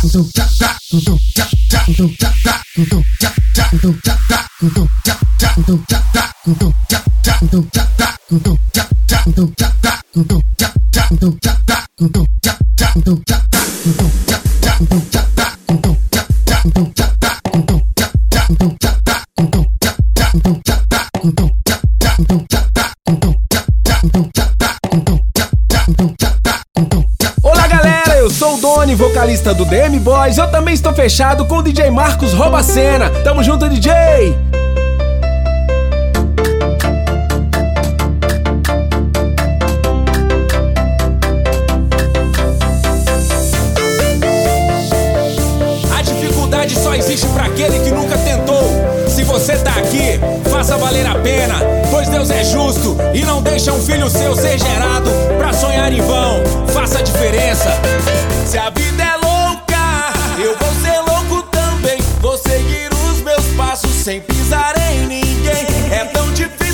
Olá Doni, vocalista do DM Boys. Eu também estou fechado com o DJ Marcos Robacena. Tamo junto, DJ! A dificuldade só existe para aquele que nunca tentou. Se você tá aqui, faça valer a pena, pois Deus é justo e não deixa um filho seu ser gerado pra sonhar em vão. Faça a diferença. Se a vida é louca, eu vou ser louco também. Vou seguir os meus passos sem pisar em ninguém. É tão difícil,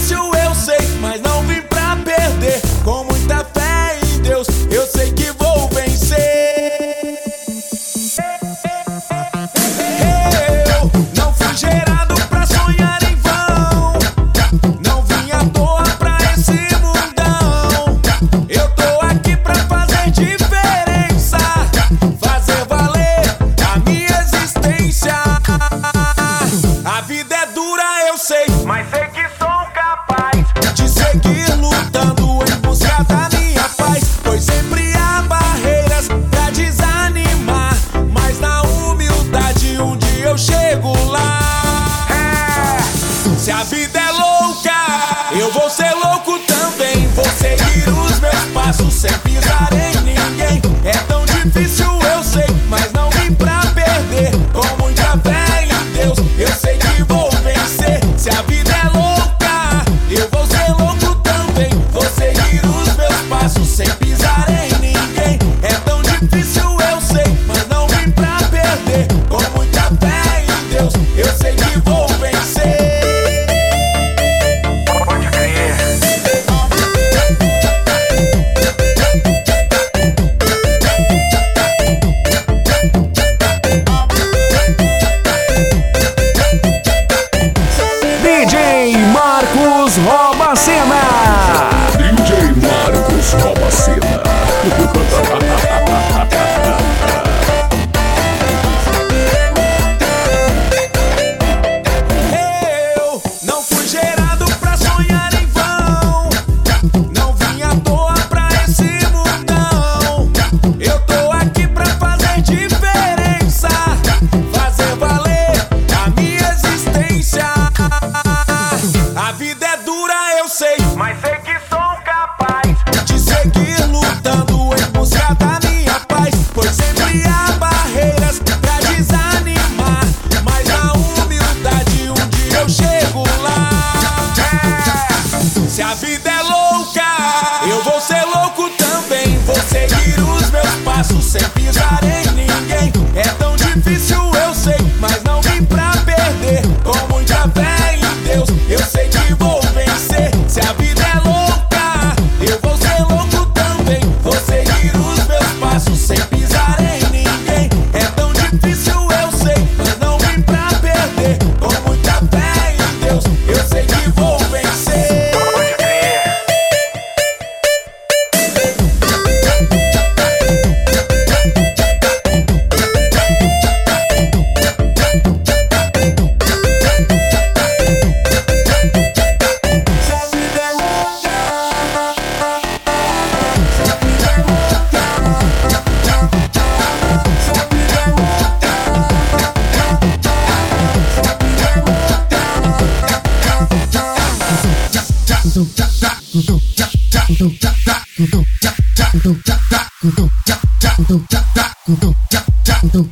se é louca, eu vou ser louco também. Vou seguir os meus passos sem pisar em ninguém. É tão difícil, eu sei, mas não vim pra perder. Com muita fé em Deus, eu sei que vou vencer. Se a vida é louca, eu vou ser louco também. Vou seguir os meus passos sem pisar em ninguém. É tão difícil, eu sei, mas não vim pra perder. Com muita fé em Deus, eu sei que vou vencer. Marcos Robacena. DJ Marcos Robacena. Eu vou ser louco também. Vou seguir os meus passos sem pisar em ninguém. É tão difícil, Dum